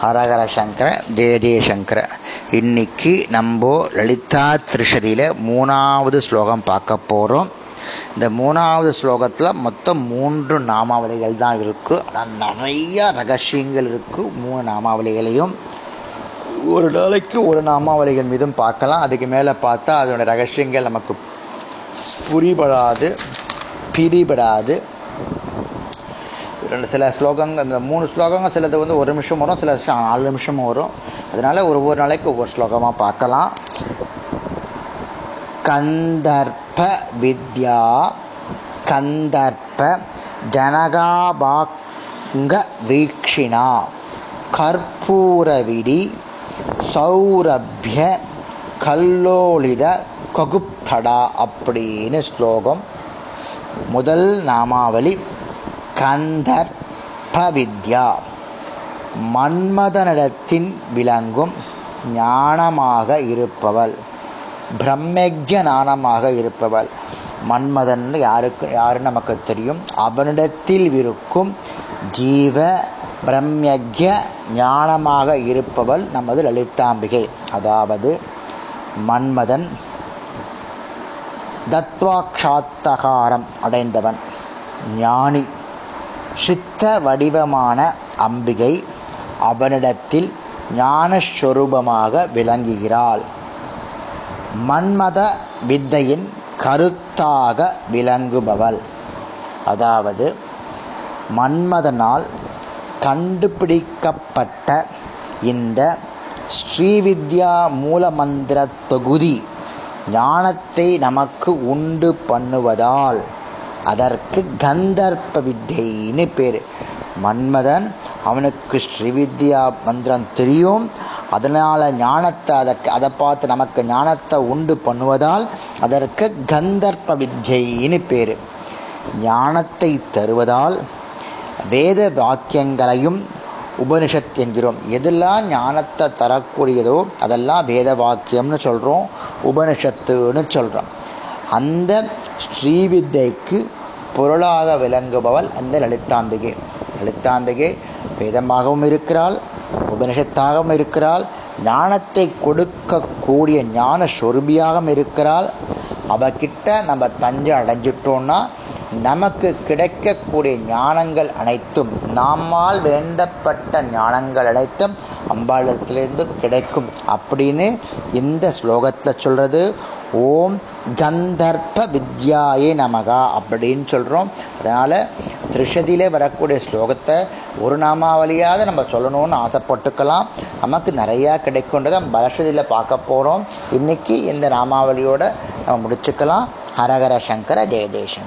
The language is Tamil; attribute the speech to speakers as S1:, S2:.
S1: ஹரஹர சங்கர ஜெய சங்கர இன்னைக்கு நம்ம லலிதா திருஷதியில் மூணாவது ஸ்லோகம் பார்க்க போகிறோம் இந்த மூணாவது ஸ்லோகத்தில் மொத்தம் மூன்று நாமாவளிகள் தான் இருக்குது ஆனால் நிறையா ரகசியங்கள் இருக்குது மூணு நாமாவளிகளையும் ஒரு நாளைக்கு ஒரு நாமாவளிகள் மீதும் பார்க்கலாம். அதுக்கு மேலே பார்த்தா அதோட ரகசியங்கள் நமக்கு புரிபடாது பிடிபடாது. ரெண்டு சில ஸ்லோகங்கள் இந்த மூணு ஸ்லோகங்கள் சிலது வந்து ஒரு நிமிஷம் வரும் சில நாலு நிமிஷமும் வரும். அதனால ஒரு ஒரு நாளைக்கு ஒவ்வொரு ஸ்லோகமாக பார்க்கலாம். கந்தர்ப்ப வித்யா கந்தர்ப்ப ஜனகாபாங்க வீக்ஷிணா கற்பூரவிடி சௌரபிய கல்லோலித ககுப்தடா அப்படின்னு ஸ்லோகம். முதல் நாமாவளி கந்தர்ப்ப வித்யா மன்மதனிடத்தின் விளங்கும் ஞானமாக இருப்பவள். பிரம்மஜ ஞானமாக இருப்பவள். மன்மதன் யாருக்கு யாருன்னு நமக்கு தெரியும். அவனிடத்தில் இருக்கும் ஜீவ பிரம்மஜ ஞானமாக இருப்பவள் நமது லலிதாம்பிகை. அதாவது மன்மதன் தத்வாக்ஷாத்தகாரம் அடைந்தவன். ஞானி. சித்த வடிவமான அம்பிகை அவனிடத்தில் ஞானஸ்வரூபமாக விளங்குகிறாள். மன்மத வித்தையின் கருத்தாக விளங்குபவள். அதாவது மன்மதனால் கண்டுபிடிக்கப்பட்ட இந்த ஸ்ரீவித்யா மூலமந்திர தொகுதி ஞானத்தை நமக்கு உண்டு பண்ணுவதால் அதற்கு கந்தர்ப்ப வித்தைன்னு பேர். மன்மதன் அவனுக்கு ஸ்ரீவித்யா மந்திரம் தெரியும். அதனால் ஞானத்தை அதை அதை பார்த்து நமக்கு ஞானத்தை உண்டு பண்ணுவதால் அதற்கு கந்தர்ப்ப வித்யைன்னு பேர். ஞானத்தை தருவதால் வேத வாக்கியங்களையும் உபனிஷத் என்கிறோம். எதெல்லாம் ஞானத்தை தரக்கூடியதோ அதெல்லாம் வேத வாக்கியம்னு சொல்கிறோம் உபனிஷத்துன்னு சொல்கிறோம் அந்த ஸ்ரீவித்தைக்கு பொருளாக விளங்குபவள் அந்த லலிதாம்பிகை. லலிதாம்பிகை வேதமாகவும் இருக்கிறாள் உபனிஷத்தாகவும் இருக்கிறாள் ஞானத்தை கொடுக்கக்கூடிய ஞான சொருபியாகவும் இருக்கிறாள். அவகிட்ட நம்ம தஞ்சை அடைஞ்சிட்டோம்னா நமக்கு கிடைக்கக்கூடிய ஞானங்கள் அனைத்தும் நம்மால் வேண்டப்பட்ட ஞானங்கள் அனைத்தும் அம்பாளத்திலிருந்து கிடைக்கும் அப்படின்னு இந்த ஸ்லோகத்தில் சொல்கிறது ஓம் கந்தர்ப்ப வித்யாயே நமகா அப்படின்னு சொல்கிறோம் அதனால் திருஷதியில் வரக்கூடிய ஸ்லோகத்தை ஒரு நாமாவளியாவது நம்ம சொல்லணும்னு ஆசைப்பட்டுக்கலாம். நமக்கு நிறையா கிடைக்குன்றதை பலஷதியில் பார்க்க போகிறோம் இன்றைக்கி இந்த நாமாவளியோட நம்ம முடிச்சுக்கலாம். ஹரஹர சங்கர ஜெய ஜெயசங்கர்.